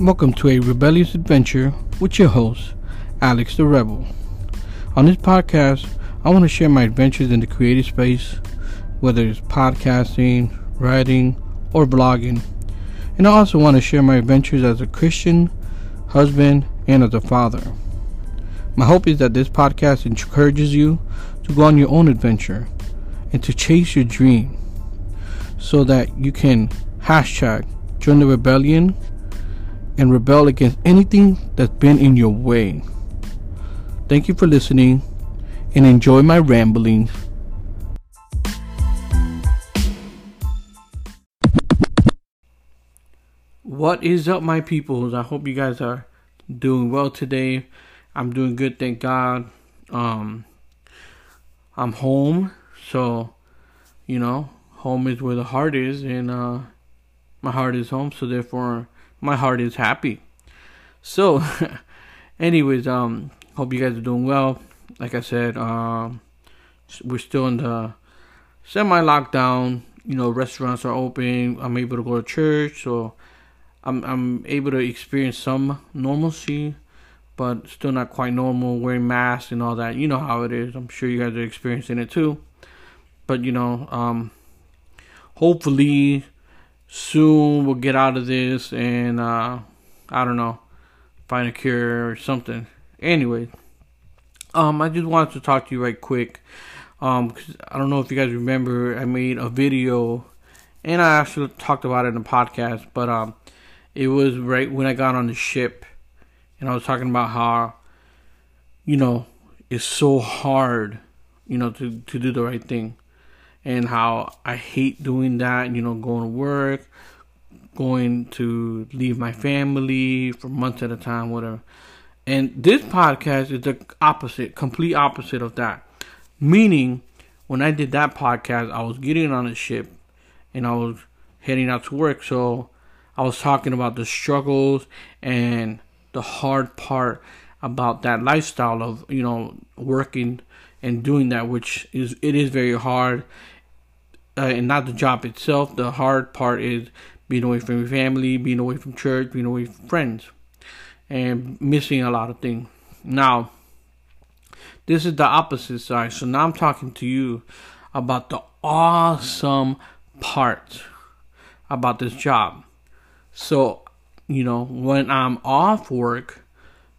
Welcome to a rebellious adventure with your host, Alex the Rebel. On this podcast, I want to share my adventures in the creative space, whether it's podcasting, writing, or blogging. And I also want to share my adventures as a Christian, husband, and as a father. My hope is that this podcast encourages you to go on your own adventure and to chase your dream so that you can hashtag join the rebellion and rebel against anything that's been in your way. Thank you for listening and enjoy my ramblings. What is up, my peoples? I hope you guys are doing well today. I'm doing good, thank God. Um, I'm home, so you know, home is where the heart is, and uh, my heart is home, so therefore my heart is happy. So, anyways, um, hope you guys are doing well. Like I said, um, we're still in the semi lockdown. You know, restaurants are open. I'm able to go to church, so I'm I'm able to experience some normalcy, but still not quite normal. Wearing masks and all that. You know how it is. I'm sure you guys are experiencing it too. But you know, um, hopefully soon we'll get out of this and uh, I don't know, find a cure or something. Anyway, um, I just wanted to talk to you right quick. Um, cause I don't know if you guys remember, I made a video, and I actually talked about it in the podcast. But um, it was right when I got on the ship, and I was talking about how, you know, it's so hard, you know, to to do the right thing and how I hate doing that, you know, going to work, going to leave my family for months at a time, whatever. And this podcast is the opposite, complete opposite of that. Meaning, when I did that podcast, I was getting on a ship and I was heading out to work. So I was talking about the struggles and the hard part about that lifestyle of, you know, working and doing that, which is it is very hard, uh, and not the job itself. The hard part is being away from your family, being away from church, being away from friends, and missing a lot of things. Now, this is the opposite side. So now I'm talking to you about the awesome part about this job. So, you know, when I'm off work,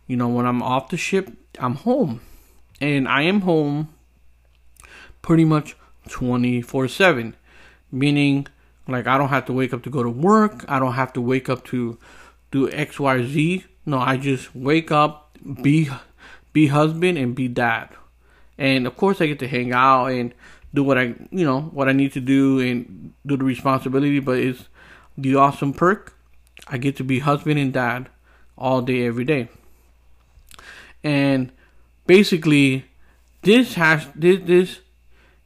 you know, when I'm off the ship, I'm home and I am home pretty much 24 7 meaning like I don't have to wake up to go to work I don't have to wake up to do X Y Z. No I just wake up be be husband and be dad. And of course I get to hang out and do what I you know what I need to do and do the responsibility but it's the awesome perk. I get to be husband and dad all day every day. And basically this has this this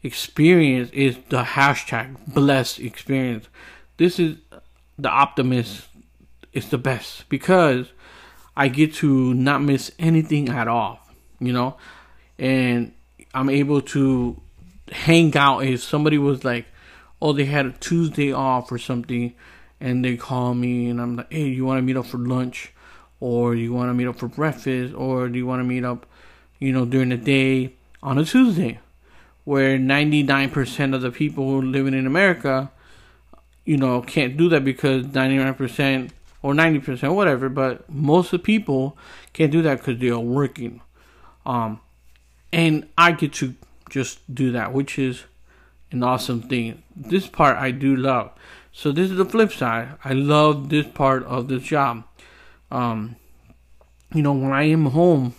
experience is the hashtag blessed experience. This is the optimist is the best because I get to not miss anything at all, you know, and I'm able to hang out. If somebody was like, oh, they had a Tuesday off or something, and they call me and I'm like, hey, you want to meet up for lunch, or you want to meet up for breakfast, or do you want to meet up, you know, during the day on a Tuesday? Where 99% of the people who living in America, you know, can't do that because 99% or 90%, whatever, but most of the people can't do that because they are working. Um, and I get to just do that, which is an awesome thing. This part I do love. So this is the flip side. I love this part of this job. Um, you know, when I am home,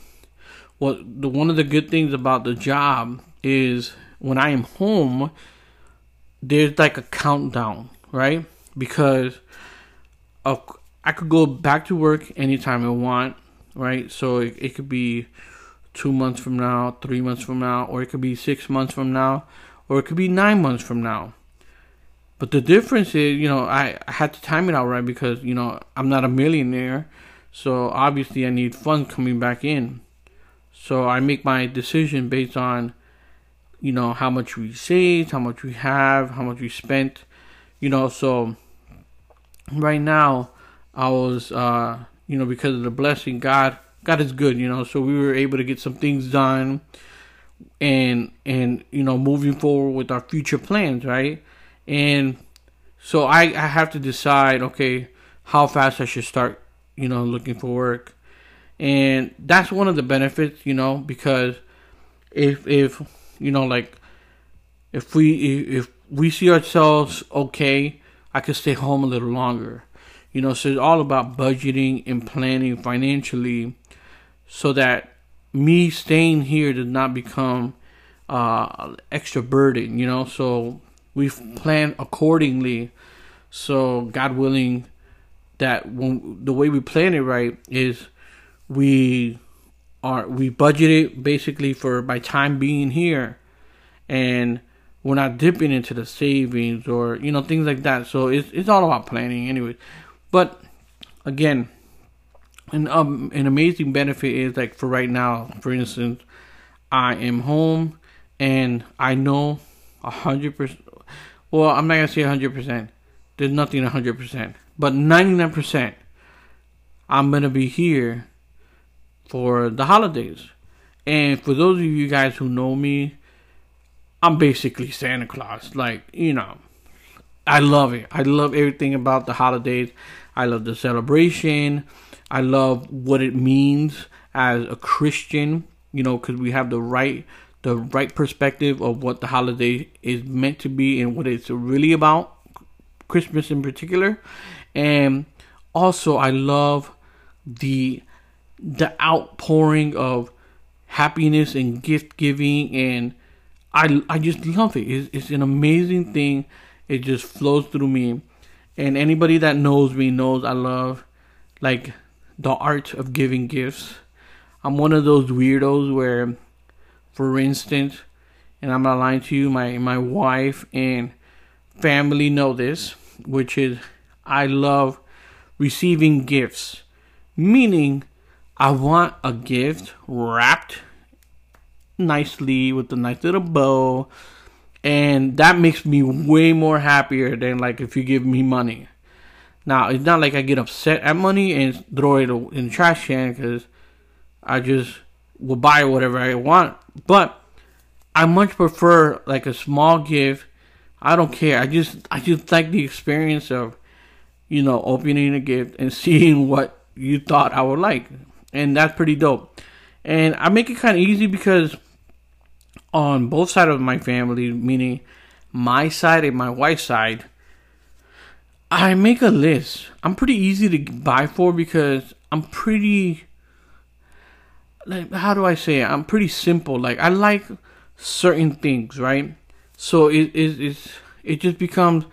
what the one of the good things about the job is when I am home, there's like a countdown, right? Because of, I could go back to work anytime I want, right? So it, it could be two months from now, three months from now, or it could be six months from now, or it could be nine months from now. But the difference is, you know, I, I had to time it out right because, you know, I'm not a millionaire. So obviously I need funds coming back in. So I make my decision based on you know how much we saved, how much we have, how much we spent, you know. So right now, I was, uh, you know, because of the blessing, God, God is good, you know. So we were able to get some things done, and and you know, moving forward with our future plans, right? And so I I have to decide, okay, how fast I should start, you know, looking for work, and that's one of the benefits, you know, because if if you know like if we if we see ourselves okay, I could stay home a little longer. You know, so it's all about budgeting and planning financially so that me staying here does not become uh extra burden, you know. So we plan accordingly. So God willing that when the way we plan it right is we are we budgeted basically for my time being here and we're not dipping into the savings or you know things like that. So it's it's all about planning, anyway. But again, an um an amazing benefit is like for right now, for instance, I am home and I know a hundred percent. Well, I'm not gonna say a hundred percent. There's nothing a hundred percent, but ninety nine percent. I'm gonna be here for the holidays. And for those of you guys who know me, I'm basically Santa Claus. Like, you know, I love it. I love everything about the holidays. I love the celebration. I love what it means as a Christian, you know, because we have the right the right perspective of what the holiday is meant to be and what it's really about, Christmas in particular. And also I love the the outpouring of happiness and gift giving and I I just love it. It's, it's an amazing thing. It just flows through me, and anybody that knows me knows I love like the art of giving gifts. I'm one of those weirdos where, for instance, and I'm not lying to you, my my wife and family know this, which is I love receiving gifts, meaning I want a gift wrapped nicely with a nice little bow and that makes me way more happier than like if you give me money. Now it's not like i get upset at money and throw it in the trash can because i just will buy whatever i want but i much prefer like a small gift. I don't care. I just i just like the experience of you know opening a gift and seeing what you thought i would like and that's pretty dope and i make it kind of easy because on both sides of my family, meaning my side and my wife's side, I make a list. I'm pretty easy to buy for because I'm pretty like how do I say it? I'm pretty simple. Like I like certain things, right? So it it, it just becomes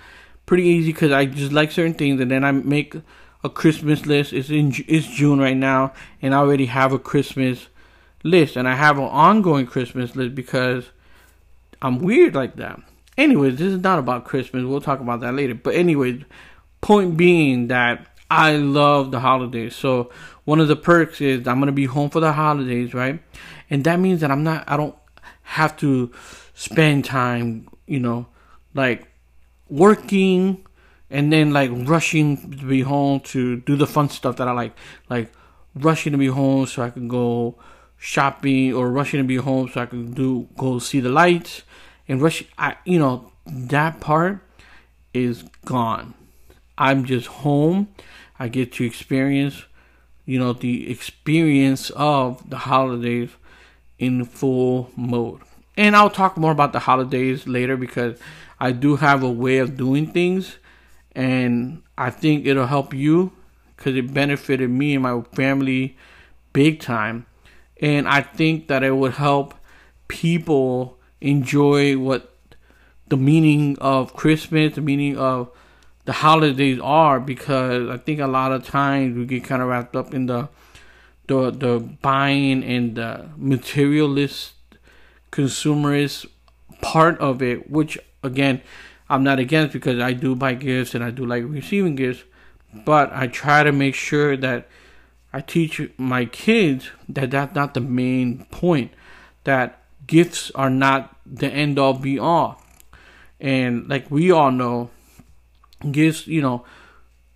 pretty easy because I just like certain things, and then I make a Christmas list. It's in it's June right now, and I already have a Christmas list, and I have an ongoing Christmas list because I'm weird like that. Anyways, this is not about Christmas. We'll talk about that later. But anyways, point being that I love the holidays. So one of the perks is I'm gonna be home for the holidays, right? And that means that I'm not. I don't have to spend time, you know, like working and then like rushing to be home to do the fun stuff that I like, like rushing to be home so I can go shopping or rushing to be home so I can do go see the lights and rush. I you know that part is gone. I'm just home. I get to experience, you know, the experience of the holidays in full mode. And I'll talk more about the holidays later because I do have a way of doing things and I think it'll help you because it benefited me and my family big time. And I think that it would help people enjoy what the meaning of Christmas, the meaning of the holidays are because I think a lot of times we get kind of wrapped up in the the the buying and the materialist consumerist part of it, which again I'm not against because I do buy gifts and I do like receiving gifts, but I try to make sure that I teach my kids that that's not the main point. That gifts are not the end all be all. And like we all know, gifts, you know,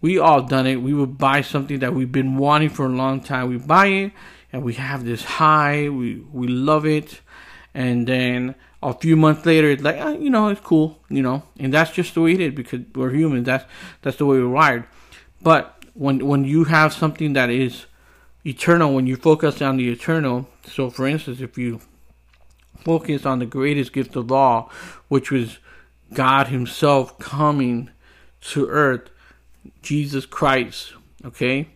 we all done it. We would buy something that we've been wanting for a long time. We buy it and we have this high. We we love it, and then a few months later, it's like, oh, you know, it's cool, you know, and that's just the way it is because we're humans. That's that's the way we're wired. But when when you have something that is eternal, when you focus on the eternal, so for instance, if you focus on the greatest gift of all, which was God Himself coming to earth, Jesus Christ, okay,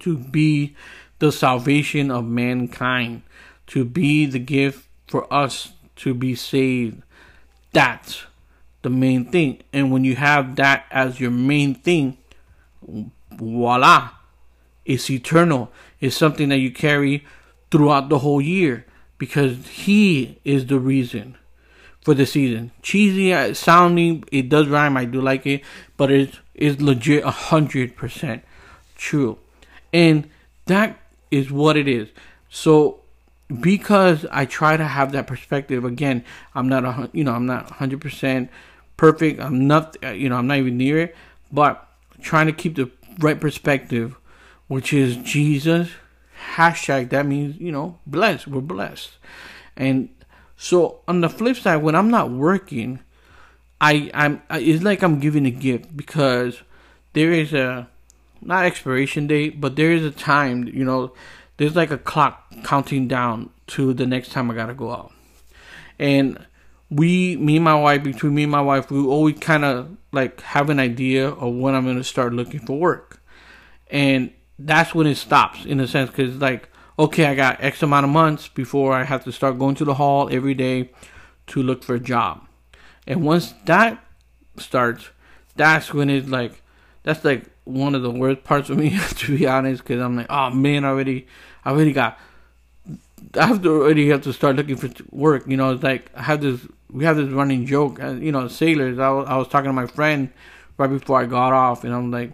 to be the salvation of mankind, to be the gift for us to be saved. That's the main thing. And when you have that as your main thing, voila, it's eternal. It's something that you carry throughout the whole year because He is the reason for the season. Cheesy sounding, it does rhyme. I do like it, but it is legit a hundred percent true, and that is what it is. So because I try to have that perspective again, I'm not a you know I'm not hundred percent perfect. I'm not you know I'm not even near it, but trying to keep the right perspective, which is Jesus. Hashtag that means you know blessed. We're blessed, and so on the flip side, when I'm not working, I I'm it's like I'm giving a gift because there is a not expiration date, but there is a time you know there's like a clock counting down to the next time I gotta go out. And we, me and my wife, between me and my wife, we always kind of like have an idea of when I'm gonna start looking for work. And that's when it stops in a sense, because like, okay, I got X amount of months before I have to start going to the hall every day to look for a job. And once that starts, that's when it's like, that's like one of the worst parts of me, to be honest, because I'm like, oh man, I already, I already got, I have to already have to start looking for work. You know, it's like I have this, we have this running joke. Uh, you know, sailors. I was, I was talking to my friend right before I got off, and I'm like,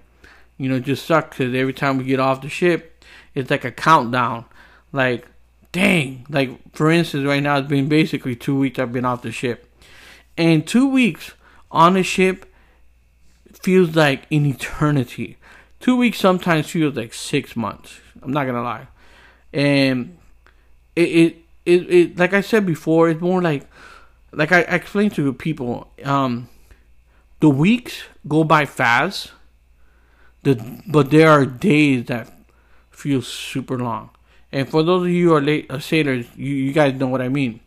you know, it just sucks because every time we get off the ship, it's like a countdown. Like, dang, like for instance, right now it's been basically two weeks I've been off the ship, and two weeks on the ship feels like an eternity. Two weeks sometimes feels like six months. I'm not gonna lie, and it it it, it like I said before, it's more like like I, explained to people. Um, the weeks go by fast. The but there are days that feel super long. And for those of you who are late, uh, sailors, you, you guys know what I mean.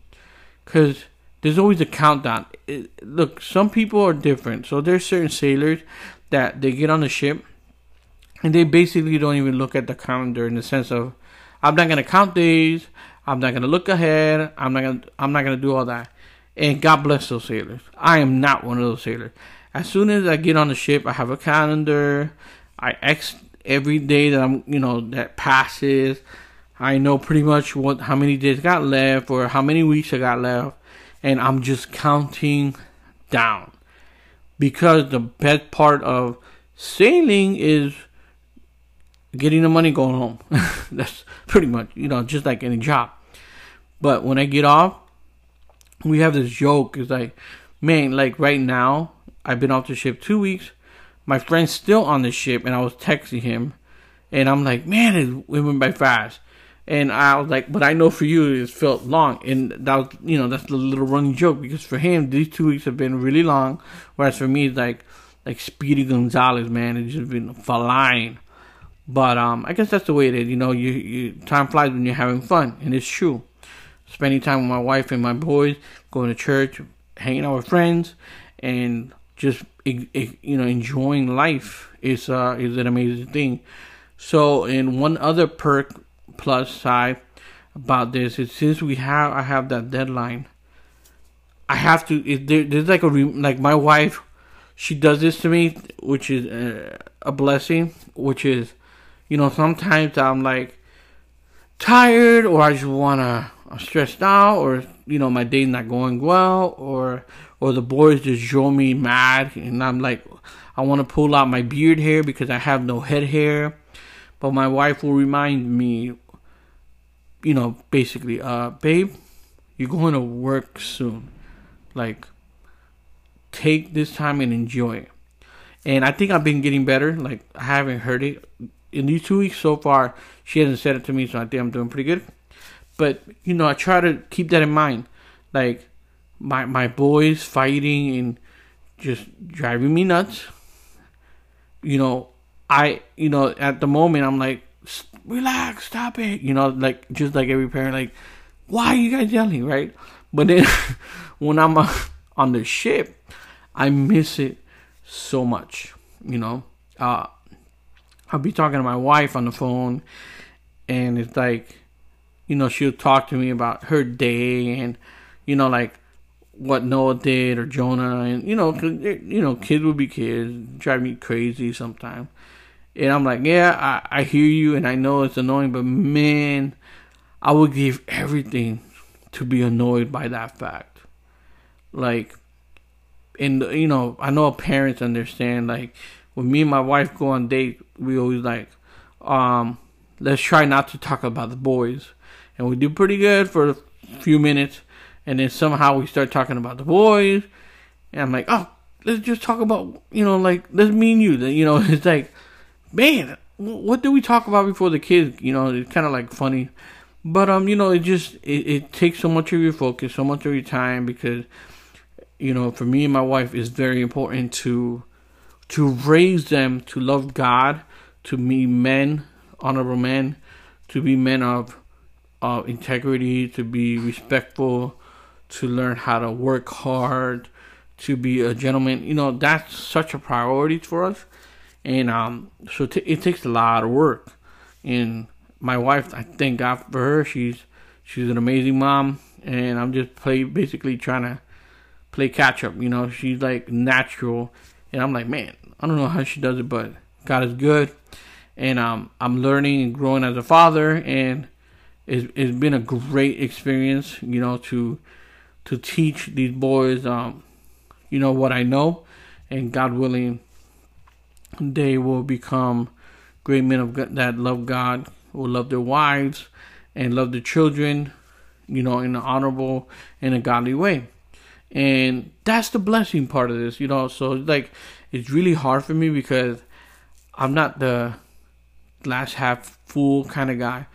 Because there's always a countdown. It, look, some people are different. So there's certain sailors that they get on the ship and they basically don't even look at the calendar in the sense of I'm not gonna count days. I'm not gonna look ahead. I'm not gonna I'm not gonna do all that. And God bless those sailors. I am not one of those sailors. As soon as I get on the ship, I have a calendar. I X every day that I'm you know that passes. I know pretty much what how many days I got left or how many weeks I got left and I'm just counting down because the best part of sailing is getting the money going home. That's pretty much, you know, just like any job. But when I get off, we have this joke. It's like, man, like right now, I've been off the ship two weeks. My friend's still on the ship, and I was texting him, and I'm like, man, it went by fast. And I was like, but I know for you it felt long, and that was, you know, that's the little running joke because for him these two weeks have been really long, whereas for me it's like, like Speedy Gonzalez, man, it's just been flying. But um, I guess that's the way it is. You know, you, you time flies when you're having fun, and it's true. Spending time with my wife and my boys, going to church, hanging out with friends, and just you know enjoying life is uh is an amazing thing. So, in one other perk plus side about this is since we have I have that deadline, I have to. There, there's like a like my wife, she does this to me, which is a, uh, a blessing. Which is, you know, sometimes I'm like tired or I just wanna I'm stressed out or you know my day's not going well or or the boys just drove me mad and I'm like I want to pull out my beard hair because I have no head hair but my wife will remind me you know, basically, uh, babe, you're going to work soon. Like, take this time and enjoy it. and I think I've been getting better. Like I haven't heard it in these two weeks so far. She hasn't said it to me, so I think I'm doing pretty good. But you know, I try to keep that in mind. Like my my boys fighting and just driving me nuts. You know, I you know at the moment I'm like, relax, stop it. You know, like just like every parent, like, why are you guys yelling, right? But then when I'm uh, on the ship, I miss it so much. You know, uh, I'll be talking to my wife on the phone, and it's like, you know, she'll talk to me about her day and, you know, like what Noah did or Jonah, and you know, eh, you know, kids will be kids, drive me crazy sometimes. And I'm like, yeah, I, I hear you, and I know it's annoying, but man, I would give everything to be annoyed by that fact. Like, and you know, I know parents understand. Like, when me and my wife go on date, we always like, um, let's try not to talk about the boys, and we do pretty good for a few minutes, and then somehow we start talking about the boys, and I'm like, oh, let's just talk about, you know, like let's me and you. You know, it's like, man, what do we talk about before the kids? You know, it's kind of like funny. But um, you know, it just it, it takes so much of your focus, so much of your time because you know, for me and my wife, it's very important to to raise them to love God, to be men, honorable men, to be men of of integrity, to be respectful, to learn how to work hard, to be a gentleman. You know, that's such a priority for us, and um, so t- it takes a lot of work. And my wife, I thank God for her. She's she's an amazing mom, and I'm just play basically trying to play catch up. You know, she's like natural, and I'm like, man, I don't know how she does it, but God is good, and um, I'm learning and growing as a father, and it's it's been a great experience. You know, to to teach these boys, um, you know what I know, and God willing, they will become great men of God that love God will love their wives and love their children, you know, in an honorable and a godly way. And that's the blessing part of this, you know. So like it's really hard for me because I'm not the glass half full kind of guy.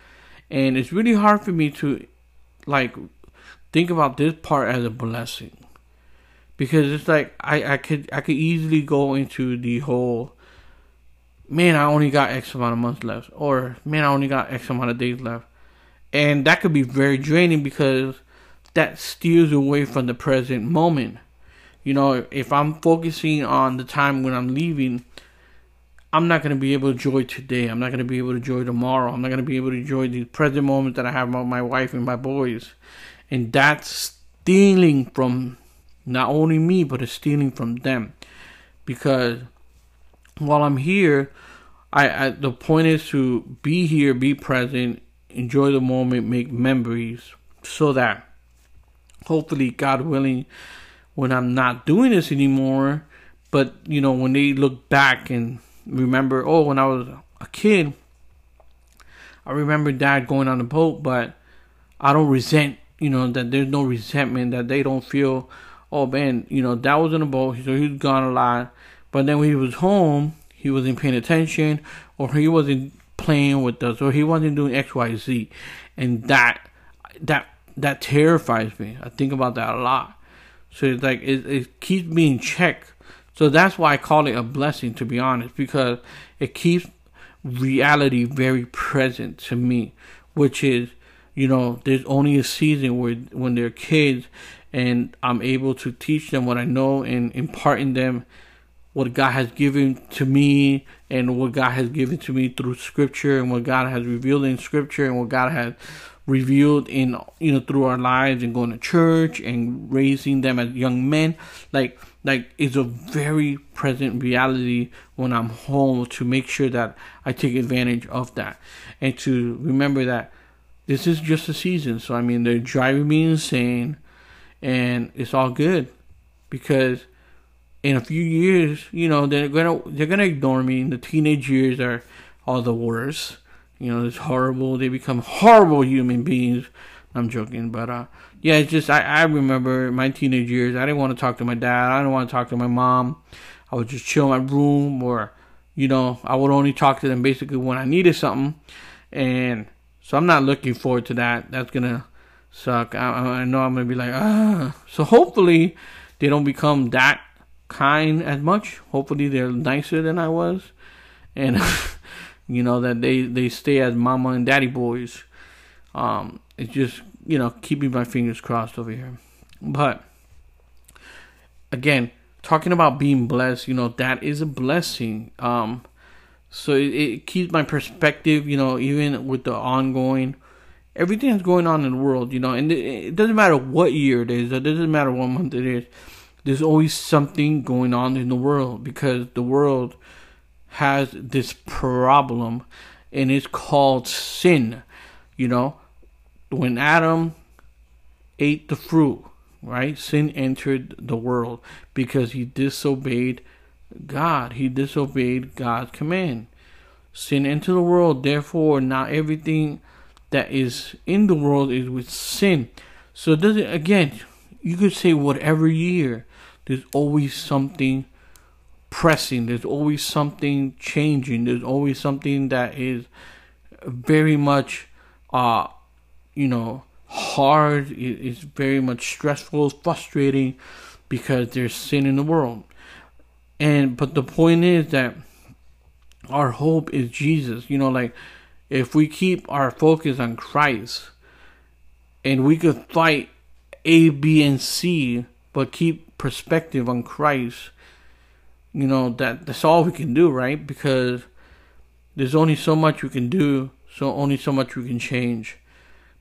And it's really hard for me to like think about this part as a blessing. Because it's like I, I could I could easily go into the whole man, I only got X amount of months left, or man, I only got X amount of days left. And that could be very draining because that steers away from the present moment. You know, if I'm focusing on the time when I'm leaving, I'm not going to be able to enjoy today. I'm not going to be able to enjoy tomorrow. I'm not going to be able to enjoy the present moment that I have with my wife and my boys. And that's stealing from not only me, but it's stealing from them. Because while I'm here, I, I the point is to be here, be present, enjoy the moment, make memories, so that hopefully, God willing, when I'm not doing this anymore, but you know, when they look back and remember, oh, when I was a kid, I remember dad going on the boat, but I don't resent, you know, that there's no resentment, that they don't feel, oh man, you know, dad was in a boat, so he's gone a lot. But then when he was home, he wasn't paying attention, or he wasn't playing with us, or he wasn't doing X, Y, Z, and that that that terrifies me. I think about that a lot. So it's like it, it keeps me in check. So that's why I call it a blessing, to be honest, because it keeps reality very present to me, which is, you know, there's only a season where when they're kids, and I'm able to teach them what I know and impart in them what God has given to me and what God has given to me through scripture and what God has revealed in scripture and what God has revealed in you know through our lives and going to church and raising them as young men like like it's a very present reality when I'm home to make sure that I take advantage of that and to remember that this is just a season so I mean they're driving me insane and it's all good because in a few years, you know, they're gonna they're gonna ignore me. and The teenage years are all the worst. You know, it's horrible. They become horrible human beings. I'm joking, but uh, yeah, it's just I, I remember my teenage years. I didn't want to talk to my dad. I didn't want to talk to my mom. I would just chill in my room or, you know, I would only talk to them basically when I needed something. And so I'm not looking forward to that. That's to suck. I, I know I'm to be like, ah. So hopefully they don't become that kind as much. Hopefully they're nicer than I was. And, you know, that they, they stay as mama and daddy boys. Um, it's just, you know, keeping my fingers crossed over here. But, again, talking about being blessed, you know, that is a blessing. Um, so it, it, keeps my perspective, you know, even with the ongoing, everything that's going on in the world, you know, and it, it doesn't matter what year it is, it doesn't matter what month it is, there's always something going on in the world because the world has this problem and it's called sin, you know. When Adam ate the fruit, right? Sin entered the world because he disobeyed God. He disobeyed God's command. Sin entered the world, therefore, now everything that is in the world is with sin. So, does it again? You could say whatever year, there's always something pressing. There's always something changing. There's always something that is very much, uh, you know, hard. It's very much stressful, frustrating because there's sin in the world. And but the point is that our hope is Jesus. You know, like if we keep our focus on Christ and we could fight A, B, and C, but keep perspective on Christ, you know, that that's all we can do, right? Because there's only so much we can do, so only so much we can change.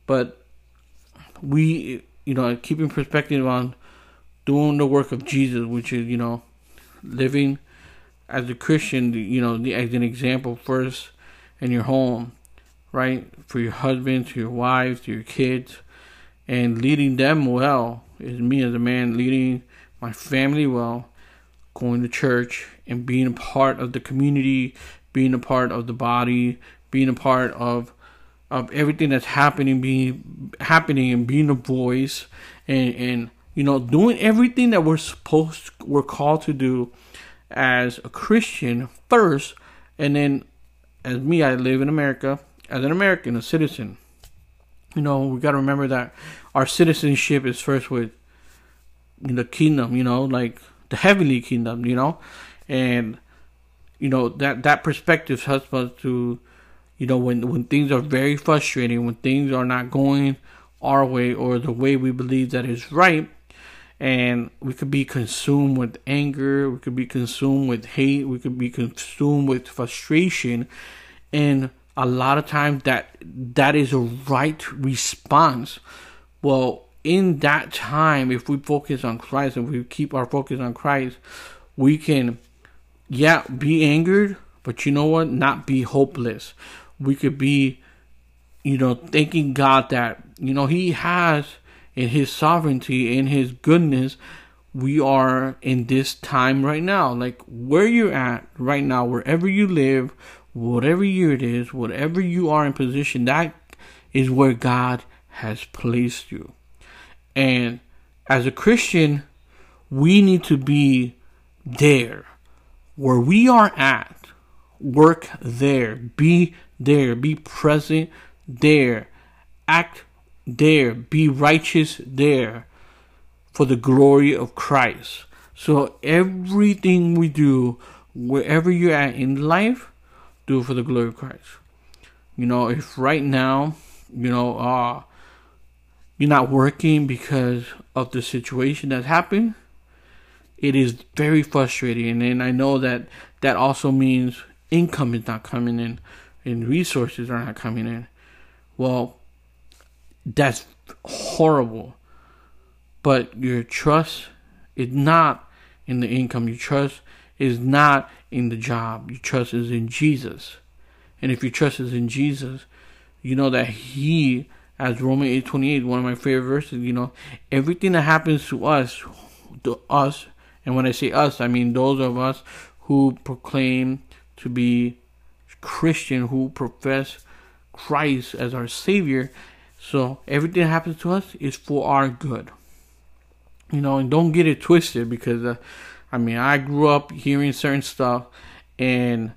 But we, you know, keeping perspective on doing the work of Jesus, which is, you know, living as a Christian, you know, as an example first in your home, right? For your husband, to your wife, to your kids, and leading them well is me as a man leading my family well, going to church and being a part of the community, being a part of the body, being a part of of everything that's happening, being happening and being a voice and and you know doing everything that we're supposed we're called to do as a Christian first, and then as me, I live in America as an American, a citizen. You know, we got to remember that our citizenship is first with in the kingdom. You know, like the heavenly kingdom. You know, and you know that that perspective helps us to you know, when when things are very frustrating, when things are not going our way or the way we believe that is right, and we could be consumed with anger, we could be consumed with hate, we could be consumed with frustration, and a lot of times that that is a right response. Well, in that time, if we focus on Christ and we keep our focus on Christ, we can, yeah, be angered, but you know what? Not be hopeless we could be, you know, thanking God that, you know, He has in His sovereignty, in His goodness, we are in this time right now. Like where you're at right now, wherever you live, whatever year it is, whatever you are in position, that is where God has placed you. And as a Christian, we need to be there where we are at. Work there. Be there. Be present there. Act there. Be righteous there for the glory of Christ. So everything we do, wherever you're at in life, do for the glory of Christ. You know, if right now, you know, uh, you're not working because of the situation that's happened, it is very frustrating. And I know that that also means income is not coming in and resources are not coming in. Well, that's horrible. But your trust is not in the income. Your trust is not in the job. Your trust is in Jesus. And if your trust is in Jesus, you know that He, as Romans eight twenty eight, one of my favorite verses, you know, everything that happens to us, to us, and when I say us, I mean those of us who proclaim to be Christian who profess Christ as our Savior. So everything that happens to us is for our good. You know, and don't get it twisted because uh, I mean, I grew up hearing certain stuff, and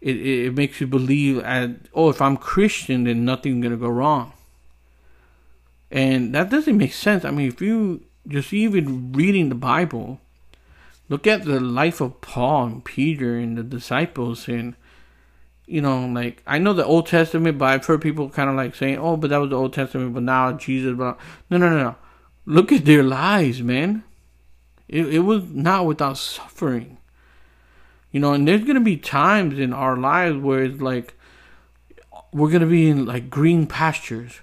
it, it, makes you believe, at, oh, if I'm Christian, then nothing's to go wrong. And that doesn't make sense. I mean, if you just even reading the Bible, look at the life of Paul and Peter and the disciples, and you know, like I know the Old Testament, but I've heard people kind of like saying, "Oh, but that was the Old Testament, but now Jesus." But no, no, no, no. Look at their lives, man. It it was not without suffering. You know, and there's gonna be times in our lives where it's like we're gonna be in like green pastures.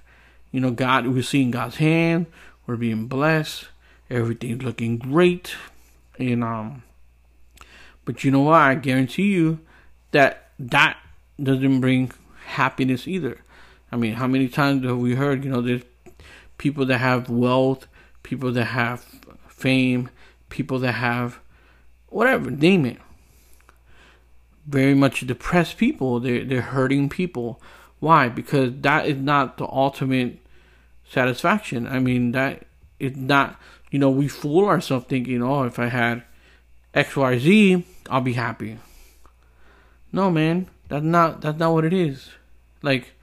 You know, God, we're seeing God's hand. We're being blessed. Everything's looking great. And um, but you know what? I guarantee you that that doesn't bring happiness either. I mean, how many times have we heard? You know, there's people that have wealth, people that have fame, people that have whatever, name it. Very much depressed people. They're they're hurting people. Why? Because that is not the ultimate satisfaction. I mean, that is not. You know, we fool ourselves thinking, oh, if I had X, Y, Z, I'll be happy. No, man, that's not that's not what it is. Like,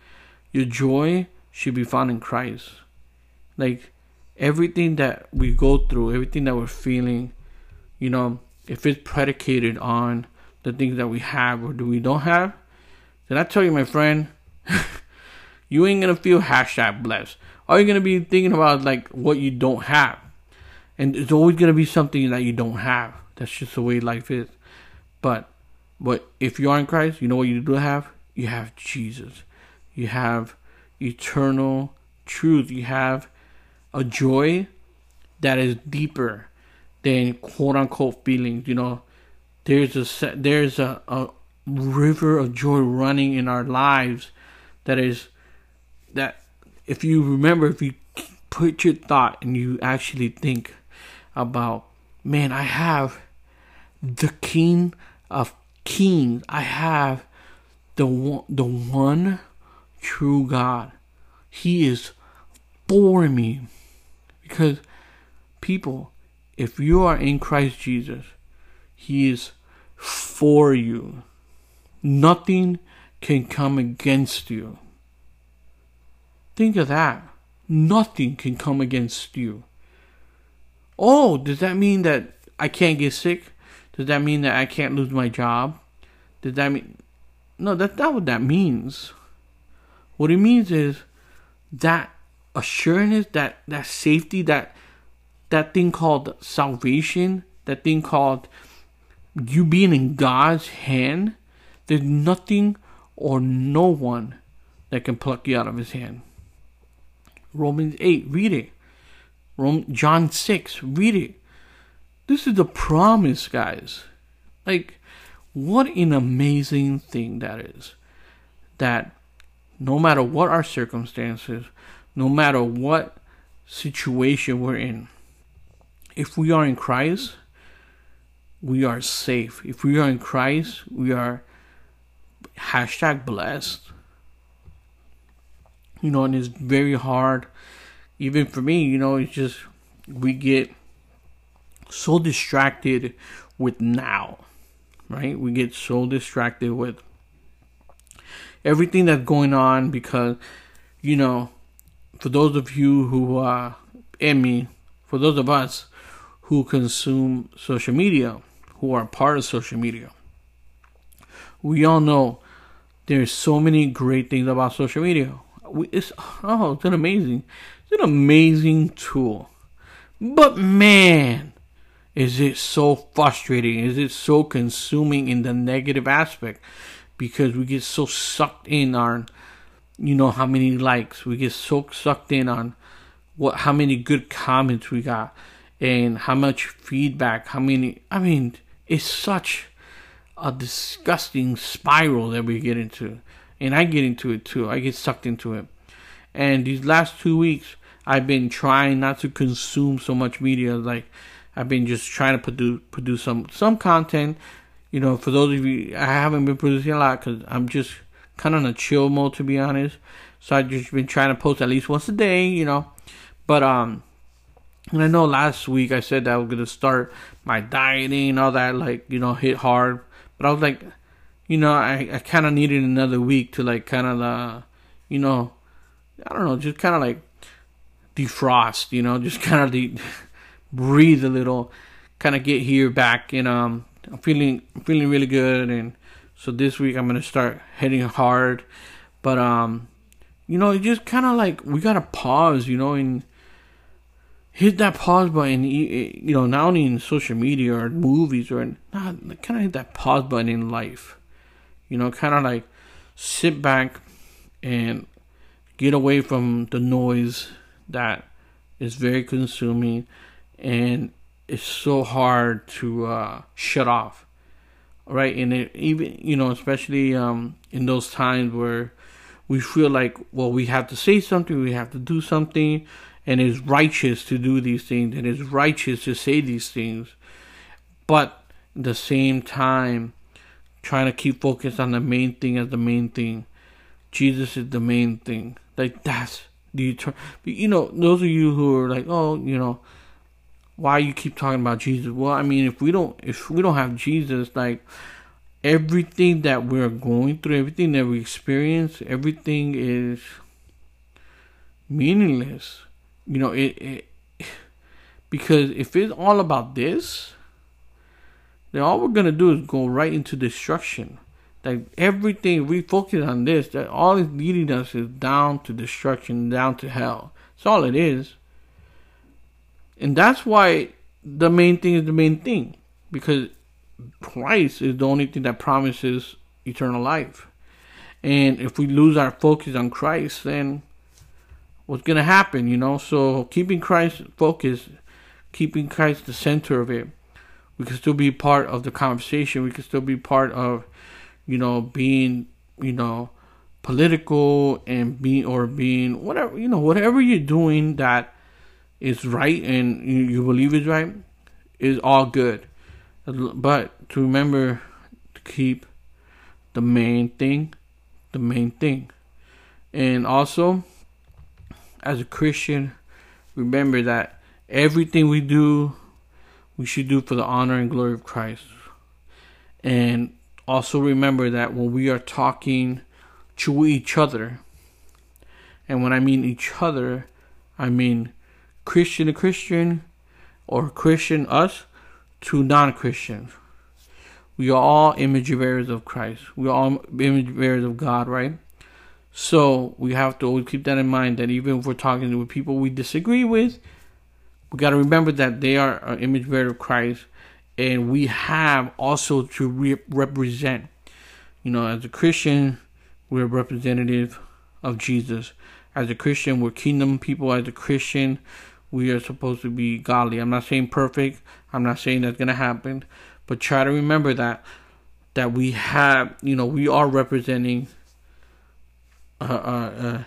your joy should be found in Christ. Like, everything that we go through, everything that we're feeling, you know, if it's predicated on the things that we have or do we don't have, then I tell you, my friend, you ain't gonna feel hashtag blessed. All you're gonna be thinking about like what you don't have, and it's always gonna be something that you don't have. That's just the way life is. But, but if you are in Christ, you know what you do have? You have Jesus. You have eternal truth. You have a joy that is deeper than quote unquote feelings. You know, there's a there's a, a river of joy running in our lives that is that if you remember if you put your thought and you actually think about man i have the king of kings. I have the one, the one true god. He is for me. Because people, if you are in Christ Jesus, He is for you. Nothing can come against you. Think of that. Nothing can come against you. Oh, does that mean that I can't get sick? Does that mean that I can't lose my job? Does that mean No, that's not what that means. What it means is that assurance, that that safety, that that thing called salvation, that thing called you being in God's hand, there's nothing or no one that can pluck you out of his hand. Romans 8, read it. John 6, read it. This is the promise, guys. Like, what an amazing thing that is. That no matter what our circumstances, no matter what situation we're in. If we are in Christ, we are safe. If we are in Christ, we are hashtag blessed. You know, and it's very hard, even for me, you know, it's just we get so distracted with now, right? We get so distracted with everything that's going on because, you know, for those of you who uh and me, for those of us who consume social media, who are part of social media, we all know there's so many great things about social media. It's oh, it's an amazing, it's an amazing tool. But man, is it so frustrating? Is it so consuming in the negative aspect? Because we get so sucked in on, you know how many likes we get so sucked in on what how many good comments we got and how much feedback how many i mean it's such a disgusting spiral that we get into and i get into it too i get sucked into it and these last two weeks i've been trying not to consume so much media like i've been just trying to produce produce some some content you know for those of you i haven't been producing a lot because i'm just kind of in a chill mode to be honest. So I've just been trying to post at least once a day, you know. But um, and I know last week I said that I was gonna start my dieting, and all that, like, you know, hit hard. But I was like, you know, I, I kind of needed another week to, like, kind of, uh, you know, I don't know, just kind of like defrost, you know, just kind of de- breathe a little, kind of get here back. And um, I'm feeling, I'm feeling really good. And so this week I'm gonna start hitting hard. But um, you know, it just kind of like we gotta pause, you know, and hit that pause button. You know, not only in social media or movies or not, kind of hit that pause button in life. You know, kind of like sit back and get away from the noise that is very consuming and it's so hard to uh, shut off right and it, even you know especially um, in those times where we feel like well we have to say something we have to do something and is righteous to do these things and is righteous to say these things but at the same time trying to keep focused on the main thing as the main thing jesus is the main thing like that's the eternal. You know, those of you who are like, oh, you know, why you keep talking about Jesus? Well, I mean, if we don't, if we don't have Jesus, like everything that we're going through, everything that we experience, everything is meaningless. You know, it, it because if it's all about this, then all we're gonna do is go right into destruction. Like everything we focus on this, that all it's leading us is down to destruction, down to hell. That's all it is. And that's why the main thing is the main thing. Because Christ is the only thing that promises eternal life. And if we lose our focus on Christ, then what's going to happen, you know? So keeping Christ focused, keeping Christ the center of it, we can still be part of the conversation. We can still be part of you know, being, you know, political and being or being whatever, you know, whatever you're doing that is right and you, you believe is right is all good. But to remember to keep the main thing, the main thing. And also, as a Christian, remember that everything we do, we should do for the honor and glory of Christ. And also remember that when we are talking to each other, and when I mean each other, I mean Christian to Christian or Christian us to non Christians. We are all image bearers of Christ. We are all image bearers of God, right? So we have to always keep that in mind that even if we're talking to people we disagree with, we got to remember that they are an image bearer of Christ and we have also to re- represent. You know, as a Christian, we're representative of Jesus. As a Christian, we're kingdom people. As a Christian, we are supposed to be godly. I'm not saying perfect. I'm not saying that's gonna happen, but try to remember that that we have, you know, we are representing a, a,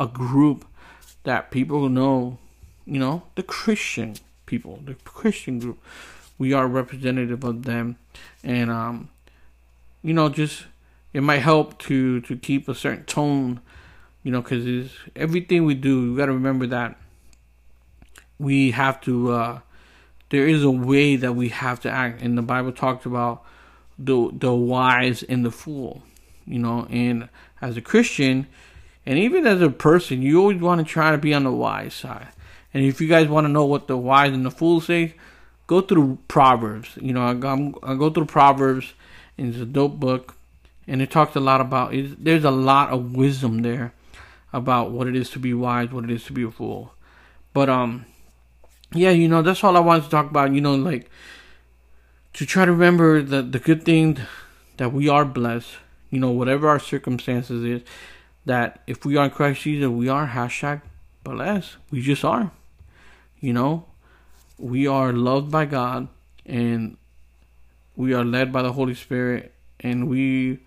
a, group that people know, you know, the Christian people, the Christian group. We are representative of them, and um, you know, just it might help to to keep a certain tone, you know, because everything we do, we got to remember that we have to. Uh, there is a way that we have to act, and the Bible talks about the the wise and the fool, you know, and as a Christian, and even as a person, you always want to try to be on the wise side. And if you guys want to know what the wise and the fool say, go through Proverbs. You know, I, go, through Proverbs, and it's a dope book, and it talks a lot about. There's a lot of wisdom there about what it is to be wise, what it is to be a fool. But um, yeah, you know, that's all I wanted to talk about. You know, like to try to remember the the good thing that we are blessed. You know, whatever our circumstances is, that if we are Christ Jesus, we are hashtag blessed. We just are. You know, we are loved by God and we are led by the Holy Spirit and we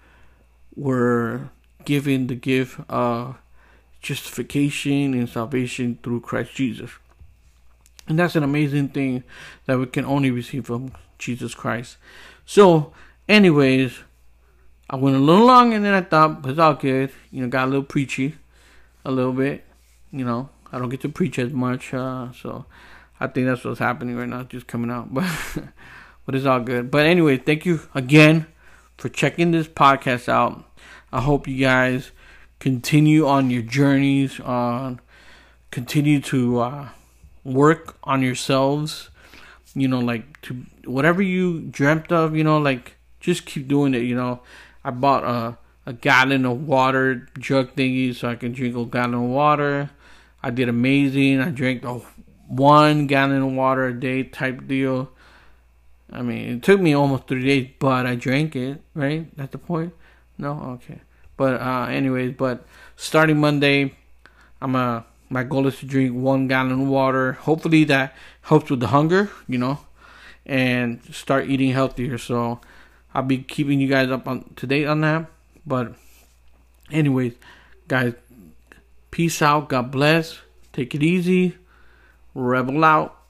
were given the gift of justification and salvation through Christ Jesus. And that's an amazing thing that we can only receive from Jesus Christ. So, anyways, I went a little longer than I thought, but it's all good. You know, got a little preachy, a little bit. You know, I don't get to preach as much, uh, so I think that's what's happening right now, just coming out. But but it's all good. But anyway, thank you again for checking this podcast out. I hope you guys continue on your journeys on continue to uh, work on yourselves you know like to whatever you dreamt of you know like just keep doing it you know i bought a, a gallon of water jug thingy so i can drink a gallon of water. I did amazing. I drank a one gallon of water a day type deal. I mean it took me almost three days but i drank it right? That's the point? No? Okay. But uh, anyways, but starting Monday, I'm a my goal is to drink one gallon of water. Hopefully that helps with the hunger, you know, and start eating healthier. So I'll be keeping you guys up on to date on that. But anyways, guys, peace out. God bless. Take it easy. Rebel out.